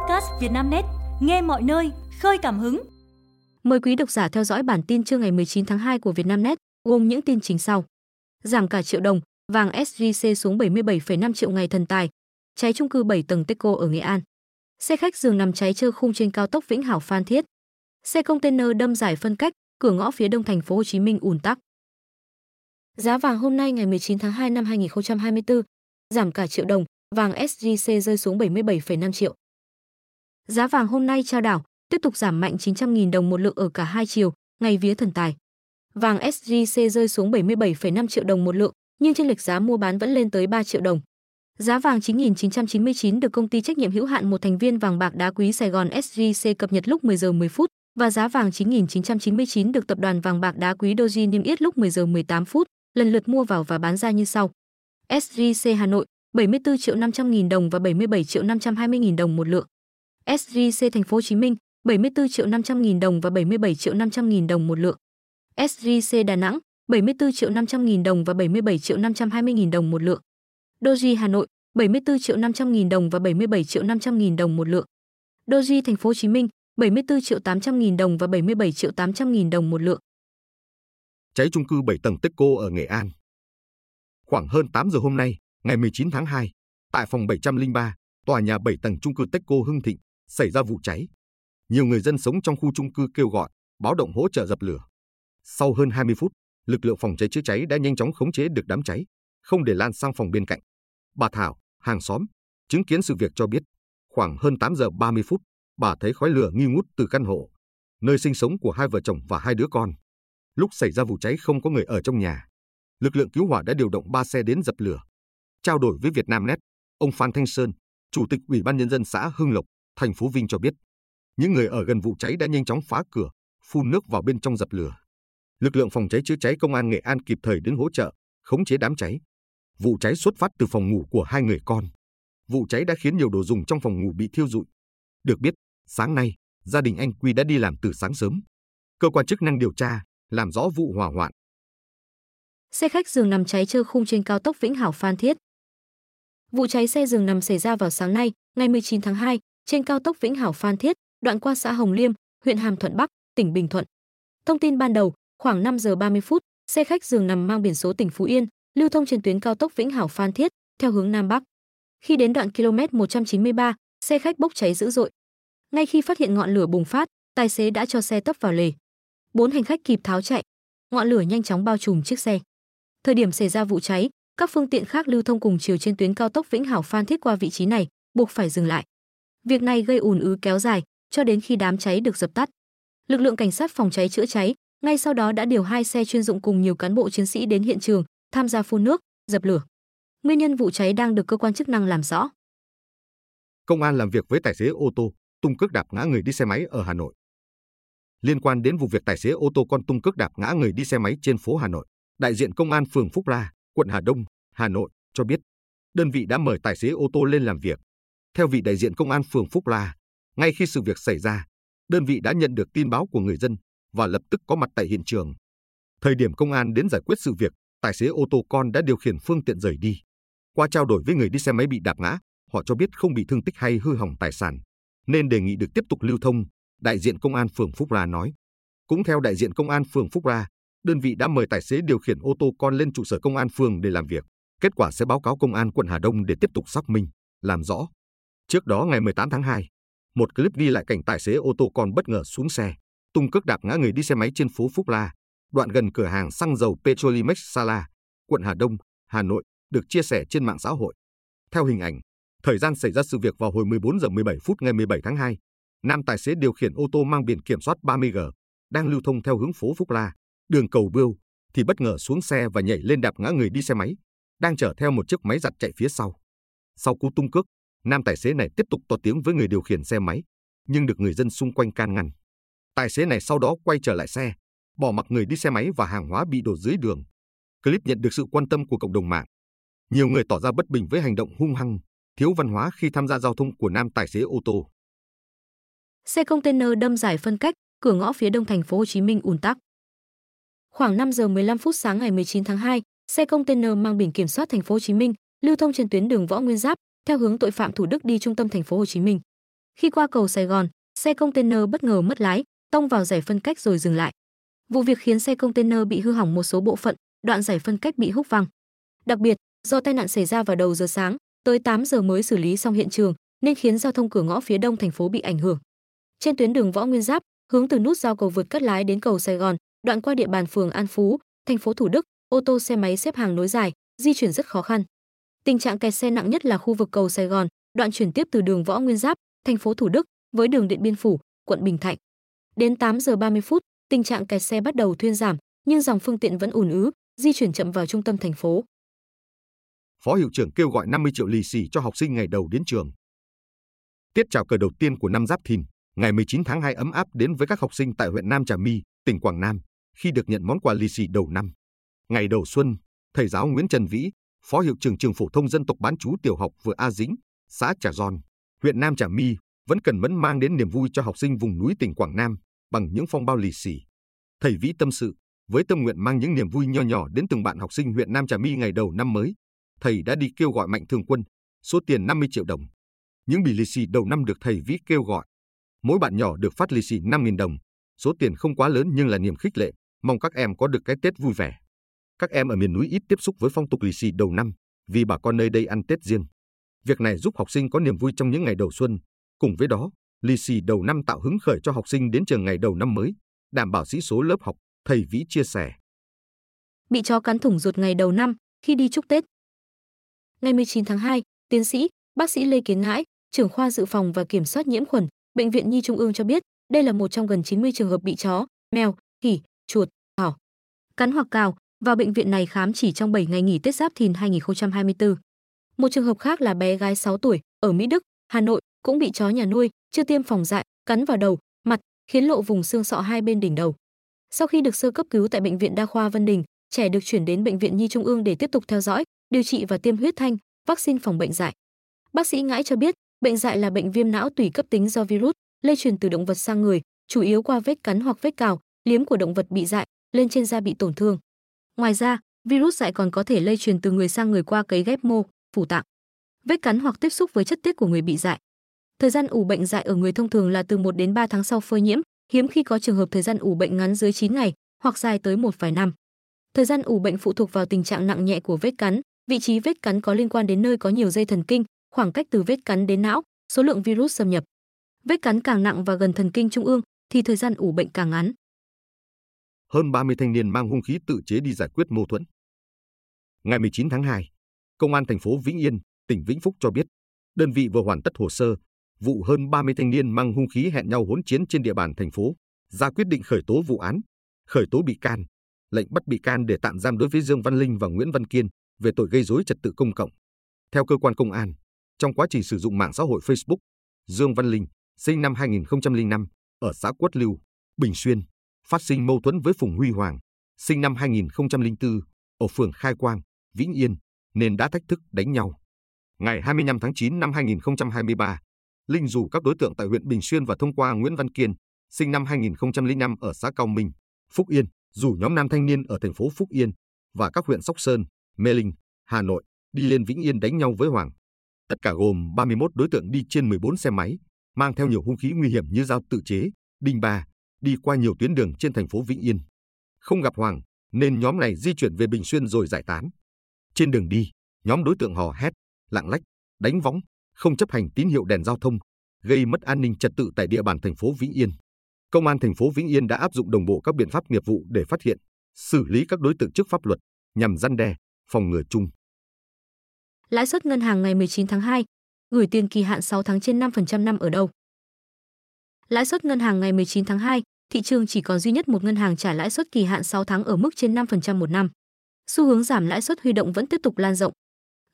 podcast Vietnamnet, nghe mọi nơi, khơi cảm hứng. Mời quý độc giả theo dõi bản tin trưa ngày 19 tháng 2 của Vietnamnet, gồm những tin chính sau. Giảm cả triệu đồng, vàng SJC xuống 77,5 triệu ngày thần tài. Cháy chung cư 7 tầng Teco ở Nghệ An. Xe khách giường nằm cháy trơ khung trên cao tốc Vĩnh Hảo Phan Thiết. Xe container đâm giải phân cách, cửa ngõ phía đông thành phố Hồ Chí Minh ùn tắc. Giá vàng hôm nay ngày 19 tháng 2 năm 2024 giảm cả triệu đồng, vàng SJC rơi xuống 77,5 triệu. Giá vàng hôm nay trao đảo tiếp tục giảm mạnh 900.000 đồng một lượng ở cả hai chiều, ngày vía thần tài. Vàng SJC rơi xuống 77,5 triệu đồng một lượng, nhưng trên lệch giá mua bán vẫn lên tới 3 triệu đồng. Giá vàng 9.999 được công ty trách nhiệm hữu hạn một thành viên vàng bạc đá quý Sài Gòn SJC cập nhật lúc 10 giờ 10 phút và giá vàng 9.999 được tập đoàn vàng bạc đá quý Doji niêm yết lúc 10 giờ 18 phút, lần lượt mua vào và bán ra như sau. SJC Hà Nội 74 triệu 500 nghìn đồng và 77 triệu 520 nghìn đồng một lượng. SJC Thành phố Hồ Chí Minh 74 triệu 500 nghìn đồng và 77 triệu 500 nghìn đồng một lượng. SJC Đà Nẵng 74 triệu 500 nghìn đồng và 77 triệu 520 nghìn đồng một lượng. Doji Hà Nội 74 triệu 500 nghìn đồng và 77 triệu 500 nghìn đồng một lượng. Doji Thành phố Hồ Chí Minh 74 triệu 800 nghìn đồng và 77 triệu 800 nghìn đồng một lượng. Cháy chung cư 7 tầng Techco ở Nghệ An. Khoảng hơn 8 giờ hôm nay, ngày 19 tháng 2, tại phòng 703, tòa nhà 7 tầng chung cư Techco Hưng Thịnh, xảy ra vụ cháy. Nhiều người dân sống trong khu chung cư kêu gọi, báo động hỗ trợ dập lửa. Sau hơn 20 phút, lực lượng phòng cháy chữa cháy đã nhanh chóng khống chế được đám cháy, không để lan sang phòng bên cạnh. Bà Thảo, hàng xóm, chứng kiến sự việc cho biết, khoảng hơn 8 giờ 30 phút, bà thấy khói lửa nghi ngút từ căn hộ, nơi sinh sống của hai vợ chồng và hai đứa con. Lúc xảy ra vụ cháy không có người ở trong nhà. Lực lượng cứu hỏa đã điều động 3 xe đến dập lửa. Trao đổi với Vietnamnet, ông Phan Thanh Sơn, Chủ tịch Ủy ban Nhân dân xã Hưng Lộc, thành phố Vinh cho biết, những người ở gần vụ cháy đã nhanh chóng phá cửa, phun nước vào bên trong dập lửa. Lực lượng phòng cháy chữa cháy công an Nghệ An kịp thời đến hỗ trợ, khống chế đám cháy. Vụ cháy xuất phát từ phòng ngủ của hai người con. Vụ cháy đã khiến nhiều đồ dùng trong phòng ngủ bị thiêu rụi. Được biết, sáng nay, gia đình anh Quy đã đi làm từ sáng sớm. Cơ quan chức năng điều tra, làm rõ vụ hỏa hoạn. Xe khách giường nằm cháy trơ khung trên cao tốc Vĩnh Hảo Phan Thiết. Vụ cháy xe giường nằm xảy ra vào sáng nay, ngày 19 tháng 2, trên cao tốc Vĩnh Hảo Phan Thiết, đoạn qua xã Hồng Liêm, huyện Hàm Thuận Bắc, tỉnh Bình Thuận. Thông tin ban đầu, khoảng 5 giờ 30 phút, xe khách dường nằm mang biển số tỉnh Phú Yên, lưu thông trên tuyến cao tốc Vĩnh Hảo Phan Thiết theo hướng nam bắc. Khi đến đoạn km 193, xe khách bốc cháy dữ dội. Ngay khi phát hiện ngọn lửa bùng phát, tài xế đã cho xe tấp vào lề. Bốn hành khách kịp tháo chạy. Ngọn lửa nhanh chóng bao trùm chiếc xe. Thời điểm xảy ra vụ cháy, các phương tiện khác lưu thông cùng chiều trên tuyến cao tốc Vĩnh Hảo Phan Thiết qua vị trí này, buộc phải dừng lại. Việc này gây ùn ứ kéo dài cho đến khi đám cháy được dập tắt. Lực lượng cảnh sát phòng cháy chữa cháy ngay sau đó đã điều hai xe chuyên dụng cùng nhiều cán bộ chiến sĩ đến hiện trường, tham gia phun nước, dập lửa. Nguyên nhân vụ cháy đang được cơ quan chức năng làm rõ. Công an làm việc với tài xế ô tô tung cước đạp ngã người đi xe máy ở Hà Nội. Liên quan đến vụ việc tài xế ô tô con tung cước đạp ngã người đi xe máy trên phố Hà Nội, đại diện công an phường Phúc La, quận Hà Đông, Hà Nội cho biết, đơn vị đã mời tài xế ô tô lên làm việc. Theo vị đại diện công an phường Phúc La, ngay khi sự việc xảy ra, đơn vị đã nhận được tin báo của người dân và lập tức có mặt tại hiện trường. Thời điểm công an đến giải quyết sự việc, tài xế ô tô con đã điều khiển phương tiện rời đi. Qua trao đổi với người đi xe máy bị đạp ngã, họ cho biết không bị thương tích hay hư hỏng tài sản, nên đề nghị được tiếp tục lưu thông, đại diện công an phường Phúc La nói. Cũng theo đại diện công an phường Phúc La, đơn vị đã mời tài xế điều khiển ô tô con lên trụ sở công an phường để làm việc. Kết quả sẽ báo cáo công an quận Hà Đông để tiếp tục xác minh, làm rõ. Trước đó ngày 18 tháng 2, một clip ghi lại cảnh tài xế ô tô con bất ngờ xuống xe, tung cước đạp ngã người đi xe máy trên phố Phúc La, đoạn gần cửa hàng xăng dầu Petrolimex Sala, quận Hà Đông, Hà Nội, được chia sẻ trên mạng xã hội. Theo hình ảnh, thời gian xảy ra sự việc vào hồi 14 giờ 17 phút ngày 17 tháng 2, nam tài xế điều khiển ô tô mang biển kiểm soát 30G, đang lưu thông theo hướng phố Phúc La, đường cầu Bưu, thì bất ngờ xuống xe và nhảy lên đạp ngã người đi xe máy, đang chở theo một chiếc máy giặt chạy phía sau. Sau cú tung cước, nam tài xế này tiếp tục to tiếng với người điều khiển xe máy, nhưng được người dân xung quanh can ngăn. Tài xế này sau đó quay trở lại xe, bỏ mặc người đi xe máy và hàng hóa bị đổ dưới đường. Clip nhận được sự quan tâm của cộng đồng mạng. Nhiều người tỏ ra bất bình với hành động hung hăng, thiếu văn hóa khi tham gia giao thông của nam tài xế ô tô. Xe container đâm giải phân cách, cửa ngõ phía đông thành phố Hồ Chí Minh ùn tắc. Khoảng 5 giờ 15 phút sáng ngày 19 tháng 2, xe container mang biển kiểm soát thành phố Hồ Chí Minh lưu thông trên tuyến đường Võ Nguyên Giáp theo hướng tội phạm Thủ Đức đi trung tâm thành phố Hồ Chí Minh. Khi qua cầu Sài Gòn, xe container bất ngờ mất lái, tông vào giải phân cách rồi dừng lại. Vụ việc khiến xe container bị hư hỏng một số bộ phận, đoạn giải phân cách bị húc văng. Đặc biệt, do tai nạn xảy ra vào đầu giờ sáng, tới 8 giờ mới xử lý xong hiện trường, nên khiến giao thông cửa ngõ phía đông thành phố bị ảnh hưởng. Trên tuyến đường Võ Nguyên Giáp, hướng từ nút giao cầu vượt Cát Lái đến cầu Sài Gòn, đoạn qua địa bàn phường An Phú, thành phố Thủ Đức, ô tô xe máy xếp hàng nối dài, di chuyển rất khó khăn. Tình trạng kẹt xe nặng nhất là khu vực cầu Sài Gòn, đoạn chuyển tiếp từ đường Võ Nguyên Giáp, thành phố Thủ Đức với đường Điện Biên Phủ, quận Bình Thạnh. Đến 8 giờ 30 phút, tình trạng kẹt xe bắt đầu thuyên giảm, nhưng dòng phương tiện vẫn ùn ứ, di chuyển chậm vào trung tâm thành phố. Phó hiệu trưởng kêu gọi 50 triệu lì xì cho học sinh ngày đầu đến trường. Tiết chào cờ đầu tiên của năm Giáp Thìn, ngày 19 tháng 2 ấm áp đến với các học sinh tại huyện Nam Trà My, tỉnh Quảng Nam, khi được nhận món quà lì xì đầu năm. Ngày đầu xuân, thầy giáo Nguyễn Trần Vĩ, phó hiệu trưởng trường phổ thông dân tộc bán chú tiểu học vừa A Dính, xã Trà Giòn, huyện Nam Trà My vẫn cần mẫn mang đến niềm vui cho học sinh vùng núi tỉnh Quảng Nam bằng những phong bao lì xì. Thầy Vĩ tâm sự, với tâm nguyện mang những niềm vui nho nhỏ đến từng bạn học sinh huyện Nam Trà My ngày đầu năm mới, thầy đã đi kêu gọi mạnh thường quân, số tiền 50 triệu đồng. Những bì lì xì đầu năm được thầy Vĩ kêu gọi. Mỗi bạn nhỏ được phát lì xì 5.000 đồng, số tiền không quá lớn nhưng là niềm khích lệ, mong các em có được cái Tết vui vẻ. Các em ở miền núi ít tiếp xúc với phong tục lì xì đầu năm, vì bà con nơi đây ăn Tết riêng. Việc này giúp học sinh có niềm vui trong những ngày đầu xuân. Cùng với đó, lì xì đầu năm tạo hứng khởi cho học sinh đến trường ngày đầu năm mới, đảm bảo sĩ số lớp học, thầy Vĩ chia sẻ. Bị chó cắn thủng ruột ngày đầu năm khi đi chúc Tết. Ngày 19 tháng 2, tiến sĩ, bác sĩ Lê Kiến Ngãi, trưởng khoa dự phòng và kiểm soát nhiễm khuẩn, Bệnh viện Nhi Trung ương cho biết, đây là một trong gần 90 trường hợp bị chó, mèo, khỉ, chuột, thỏ cắn hoặc cào vào bệnh viện này khám chỉ trong 7 ngày nghỉ Tết Giáp Thìn 2024. Một trường hợp khác là bé gái 6 tuổi ở Mỹ Đức, Hà Nội cũng bị chó nhà nuôi chưa tiêm phòng dại cắn vào đầu, mặt, khiến lộ vùng xương sọ hai bên đỉnh đầu. Sau khi được sơ cấp cứu tại bệnh viện đa khoa Vân Đình, trẻ được chuyển đến bệnh viện Nhi Trung ương để tiếp tục theo dõi, điều trị và tiêm huyết thanh, vaccine phòng bệnh dại. Bác sĩ Ngãi cho biết, bệnh dại là bệnh viêm não tủy cấp tính do virus lây truyền từ động vật sang người, chủ yếu qua vết cắn hoặc vết cào, liếm của động vật bị dại lên trên da bị tổn thương. Ngoài ra, virus dại còn có thể lây truyền từ người sang người qua cấy ghép mô, phủ tạng, vết cắn hoặc tiếp xúc với chất tiết của người bị dại. Thời gian ủ bệnh dại ở người thông thường là từ 1 đến 3 tháng sau phơi nhiễm, hiếm khi có trường hợp thời gian ủ bệnh ngắn dưới 9 ngày hoặc dài tới một vài năm. Thời gian ủ bệnh phụ thuộc vào tình trạng nặng nhẹ của vết cắn, vị trí vết cắn có liên quan đến nơi có nhiều dây thần kinh, khoảng cách từ vết cắn đến não, số lượng virus xâm nhập. Vết cắn càng nặng và gần thần kinh trung ương thì thời gian ủ bệnh càng ngắn. Hơn 30 thanh niên mang hung khí tự chế đi giải quyết mâu thuẫn. Ngày 19 tháng 2, Công an thành phố Vĩnh Yên, tỉnh Vĩnh Phúc cho biết, đơn vị vừa hoàn tất hồ sơ vụ hơn 30 thanh niên mang hung khí hẹn nhau hỗn chiến trên địa bàn thành phố, ra quyết định khởi tố vụ án, khởi tố bị can, lệnh bắt bị can để tạm giam đối với Dương Văn Linh và Nguyễn Văn Kiên về tội gây rối trật tự công cộng. Theo cơ quan công an, trong quá trình sử dụng mạng xã hội Facebook, Dương Văn Linh, sinh năm 2005, ở xã Quất Lưu, Bình Xuyên, phát sinh mâu thuẫn với Phùng Huy Hoàng, sinh năm 2004, ở phường Khai Quang, Vĩnh Yên, nên đã thách thức đánh nhau. Ngày 25 tháng 9 năm 2023, Linh rủ các đối tượng tại huyện Bình Xuyên và thông qua Nguyễn Văn Kiên, sinh năm 2005 ở xã Cao Minh, Phúc Yên, rủ nhóm nam thanh niên ở thành phố Phúc Yên và các huyện Sóc Sơn, Mê Linh, Hà Nội đi lên Vĩnh Yên đánh nhau với Hoàng. Tất cả gồm 31 đối tượng đi trên 14 xe máy, mang theo nhiều hung khí nguy hiểm như dao tự chế, đinh ba, đi qua nhiều tuyến đường trên thành phố Vĩnh Yên. Không gặp Hoàng, nên nhóm này di chuyển về Bình Xuyên rồi giải tán. Trên đường đi, nhóm đối tượng hò hét, lạng lách, đánh võng, không chấp hành tín hiệu đèn giao thông, gây mất an ninh trật tự tại địa bàn thành phố Vĩnh Yên. Công an thành phố Vĩnh Yên đã áp dụng đồng bộ các biện pháp nghiệp vụ để phát hiện, xử lý các đối tượng trước pháp luật nhằm răn đe, phòng ngừa chung. Lãi suất ngân hàng ngày 19 tháng 2, gửi tiền kỳ hạn 6 tháng trên 5% năm ở đâu? Lãi suất ngân hàng ngày 19 tháng 2, thị trường chỉ còn duy nhất một ngân hàng trả lãi suất kỳ hạn 6 tháng ở mức trên 5% một năm. Xu hướng giảm lãi suất huy động vẫn tiếp tục lan rộng.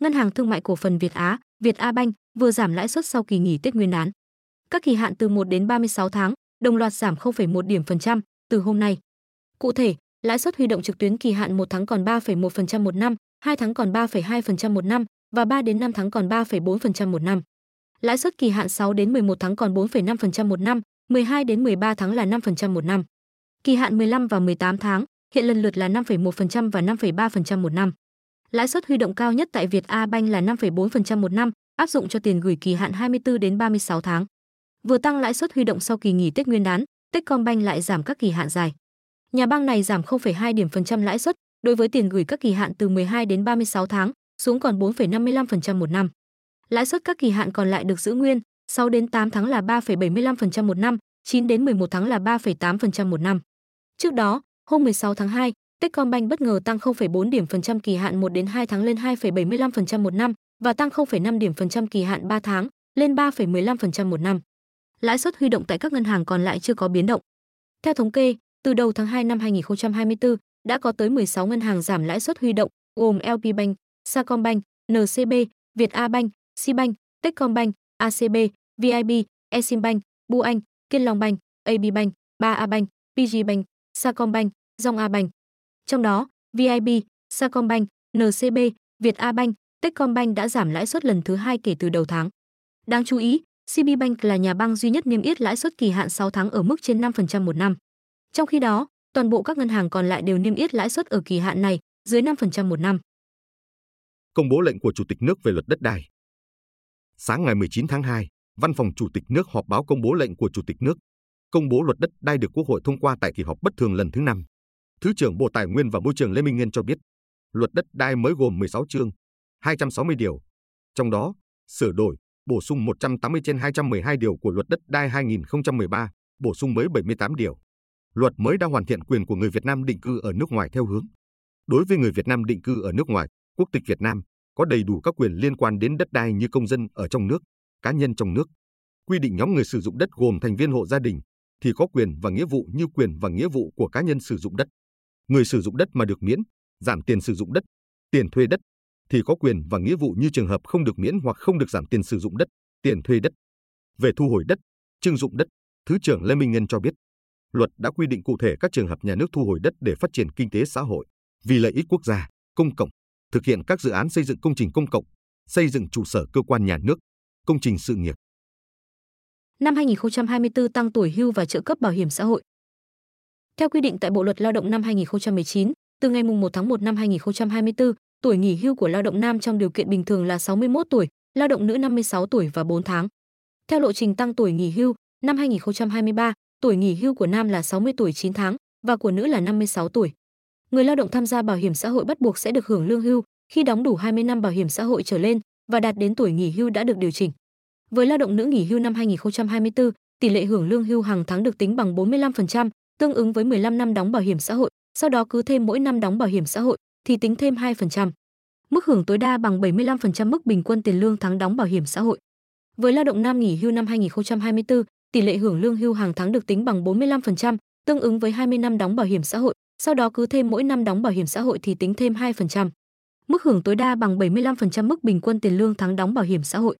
Ngân hàng Thương mại Cổ phần Việt Á, Việt A Banh vừa giảm lãi suất sau kỳ nghỉ Tết Nguyên đán. Các kỳ hạn từ 1 đến 36 tháng đồng loạt giảm 0,1 điểm phần trăm từ hôm nay. Cụ thể, lãi suất huy động trực tuyến kỳ hạn 1 tháng còn 3,1% một năm, 2 tháng còn 3,2% một năm và 3 đến 5 tháng còn 3,4% một năm. Lãi suất kỳ hạn 6 đến 11 tháng còn 4,5% một năm, 12 đến 13 tháng là 5% một năm. Kỳ hạn 15 và 18 tháng hiện lần lượt là 5,1% và 5,3% một năm. Lãi suất huy động cao nhất tại Việt A Banh là 5,4% một năm, áp dụng cho tiền gửi kỳ hạn 24 đến 36 tháng. Vừa tăng lãi suất huy động sau kỳ nghỉ Tết Nguyên đán, Techcombank lại giảm các kỳ hạn dài. Nhà băng này giảm 0,2 điểm phần trăm lãi suất đối với tiền gửi các kỳ hạn từ 12 đến 36 tháng, xuống còn 4,55% một năm. Lãi suất các kỳ hạn còn lại được giữ nguyên, 6 đến 8 tháng là 3,75% một năm, 9 đến 11 tháng là 3,8% một năm. Trước đó, hôm 16 tháng 2, Techcombank bất ngờ tăng 0,4 điểm phần trăm kỳ hạn 1 đến 2 tháng lên 2,75% một năm và tăng 0,5 điểm phần trăm kỳ hạn 3 tháng lên 3,15% một năm. Lãi suất huy động tại các ngân hàng còn lại chưa có biến động. Theo thống kê, từ đầu tháng 2 năm 2024, đã có tới 16 ngân hàng giảm lãi suất huy động, gồm LP Bank, Sacombank, NCB, Vietcombank, Sibank, Techcombank, ACB, VIB, Eximbank, Buanh, Kiên Long Bank, AB Bank, 3A Bank, PG Bank, Sacombank, Dong A Bank. Trong đó, VIB, Sacombank, NCB, Việt A Bank, Techcombank đã giảm lãi suất lần thứ hai kể từ đầu tháng. Đáng chú ý, CB Bank là nhà băng duy nhất niêm yết lãi suất kỳ hạn 6 tháng ở mức trên 5% một năm. Trong khi đó, toàn bộ các ngân hàng còn lại đều niêm yết lãi suất ở kỳ hạn này dưới 5% một năm. Công bố lệnh của Chủ tịch nước về luật đất đai. Sáng ngày 19 tháng 2, Văn phòng Chủ tịch nước họp báo công bố lệnh của Chủ tịch nước, công bố luật đất đai được Quốc hội thông qua tại kỳ họp bất thường lần thứ 5. Thứ trưởng Bộ Tài nguyên và Môi trường Lê Minh Ngân cho biết, luật đất đai mới gồm 16 chương, 260 điều. Trong đó, sửa đổi, bổ sung 180 trên 212 điều của luật đất đai 2013, bổ sung mới 78 điều. Luật mới đã hoàn thiện quyền của người Việt Nam định cư ở nước ngoài theo hướng. Đối với người Việt Nam định cư ở nước ngoài, quốc tịch Việt Nam có đầy đủ các quyền liên quan đến đất đai như công dân ở trong nước, cá nhân trong nước. Quy định nhóm người sử dụng đất gồm thành viên hộ gia đình thì có quyền và nghĩa vụ như quyền và nghĩa vụ của cá nhân sử dụng đất. Người sử dụng đất mà được miễn, giảm tiền sử dụng đất, tiền thuê đất thì có quyền và nghĩa vụ như trường hợp không được miễn hoặc không được giảm tiền sử dụng đất, tiền thuê đất. Về thu hồi đất, trưng dụng đất, Thứ trưởng Lê Minh Ngân cho biết, luật đã quy định cụ thể các trường hợp nhà nước thu hồi đất để phát triển kinh tế xã hội, vì lợi ích quốc gia, công cộng, thực hiện các dự án xây dựng công trình công cộng, xây dựng trụ sở cơ quan nhà nước, công trình sự nghiệp. Năm 2024 tăng tuổi hưu và trợ cấp bảo hiểm xã hội. Theo quy định tại Bộ luật Lao động năm 2019, từ ngày 1 tháng 1 năm 2024, tuổi nghỉ hưu của lao động nam trong điều kiện bình thường là 61 tuổi, lao động nữ 56 tuổi và 4 tháng. Theo lộ trình tăng tuổi nghỉ hưu, năm 2023, tuổi nghỉ hưu của nam là 60 tuổi 9 tháng và của nữ là 56 tuổi. Người lao động tham gia bảo hiểm xã hội bắt buộc sẽ được hưởng lương hưu khi đóng đủ 20 năm bảo hiểm xã hội trở lên và đạt đến tuổi nghỉ hưu đã được điều chỉnh. Với lao động nữ nghỉ hưu năm 2024, tỷ lệ hưởng lương hưu hàng tháng được tính bằng 45%, tương ứng với 15 năm đóng bảo hiểm xã hội, sau đó cứ thêm mỗi năm đóng bảo hiểm xã hội thì tính thêm 2%. Mức hưởng tối đa bằng 75% mức bình quân tiền lương tháng đóng bảo hiểm xã hội. Với lao động nam nghỉ hưu năm 2024, tỷ lệ hưởng lương hưu hàng tháng được tính bằng 45%, tương ứng với 20 năm đóng bảo hiểm xã hội, sau đó cứ thêm mỗi năm đóng bảo hiểm xã hội thì tính thêm 2%. Mức hưởng tối đa bằng 75% mức bình quân tiền lương tháng đóng bảo hiểm xã hội.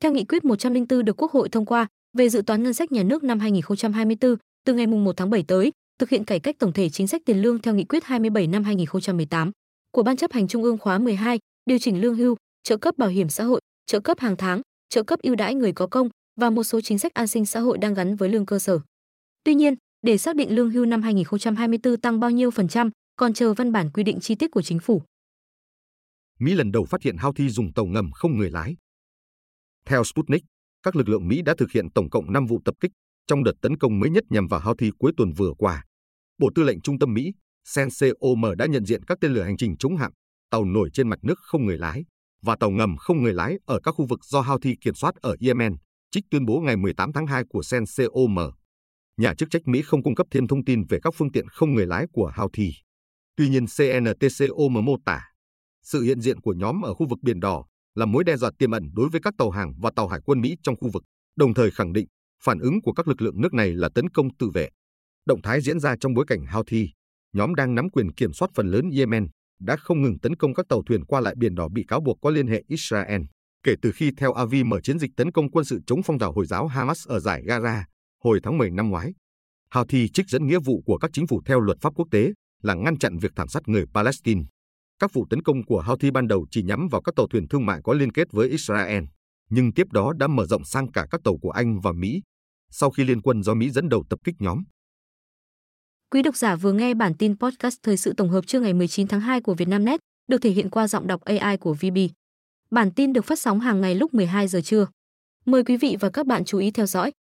Theo nghị quyết 104 được Quốc hội thông qua về dự toán ngân sách nhà nước năm 2024, từ ngày 1 tháng 7 tới, thực hiện cải cách tổng thể chính sách tiền lương theo nghị quyết 27 năm 2018 của Ban chấp hành Trung ương khóa 12, điều chỉnh lương hưu, trợ cấp bảo hiểm xã hội, trợ cấp hàng tháng, trợ cấp ưu đãi người có công và một số chính sách an sinh xã hội đang gắn với lương cơ sở. Tuy nhiên, để xác định lương hưu năm 2024 tăng bao nhiêu phần trăm, còn chờ văn bản quy định chi tiết của chính phủ. Mỹ lần đầu phát hiện Houthi dùng tàu ngầm không người lái. Theo Sputnik, các lực lượng Mỹ đã thực hiện tổng cộng 5 vụ tập kích trong đợt tấn công mới nhất nhằm vào Houthi cuối tuần vừa qua. Bộ Tư lệnh Trung tâm Mỹ CENTCOM đã nhận diện các tên lửa hành trình chống hạm, tàu nổi trên mặt nước không người lái và tàu ngầm không người lái ở các khu vực do Houthi kiểm soát ở Yemen, trích tuyên bố ngày 18 tháng 2 của CENTCOM. Nhà chức trách Mỹ không cung cấp thêm thông tin về các phương tiện không người lái của Houthi. Tuy nhiên CNTCOM mô tả sự hiện diện của nhóm ở khu vực Biển Đỏ là mối đe dọa tiềm ẩn đối với các tàu hàng và tàu hải quân Mỹ trong khu vực, đồng thời khẳng định phản ứng của các lực lượng nước này là tấn công tự vệ. Động thái diễn ra trong bối cảnh Houthi, nhóm đang nắm quyền kiểm soát phần lớn Yemen, đã không ngừng tấn công các tàu thuyền qua lại Biển Đỏ bị cáo buộc có liên hệ Israel, kể từ khi theo Avi mở chiến dịch tấn công quân sự chống phong trào Hồi giáo Hamas ở giải Gaza hồi tháng 10 năm ngoái. Houthi trích dẫn nghĩa vụ của các chính phủ theo luật pháp quốc tế là ngăn chặn việc thảm sát người Palestine. Các vụ tấn công của Houthi ban đầu chỉ nhắm vào các tàu thuyền thương mại có liên kết với Israel, nhưng tiếp đó đã mở rộng sang cả các tàu của Anh và Mỹ, sau khi liên quân do Mỹ dẫn đầu tập kích nhóm. Quý độc giả vừa nghe bản tin podcast thời sự tổng hợp trưa ngày 19 tháng 2 của Vietnamnet, được thể hiện qua giọng đọc AI của VB. Bản tin được phát sóng hàng ngày lúc 12 giờ trưa. Mời quý vị và các bạn chú ý theo dõi.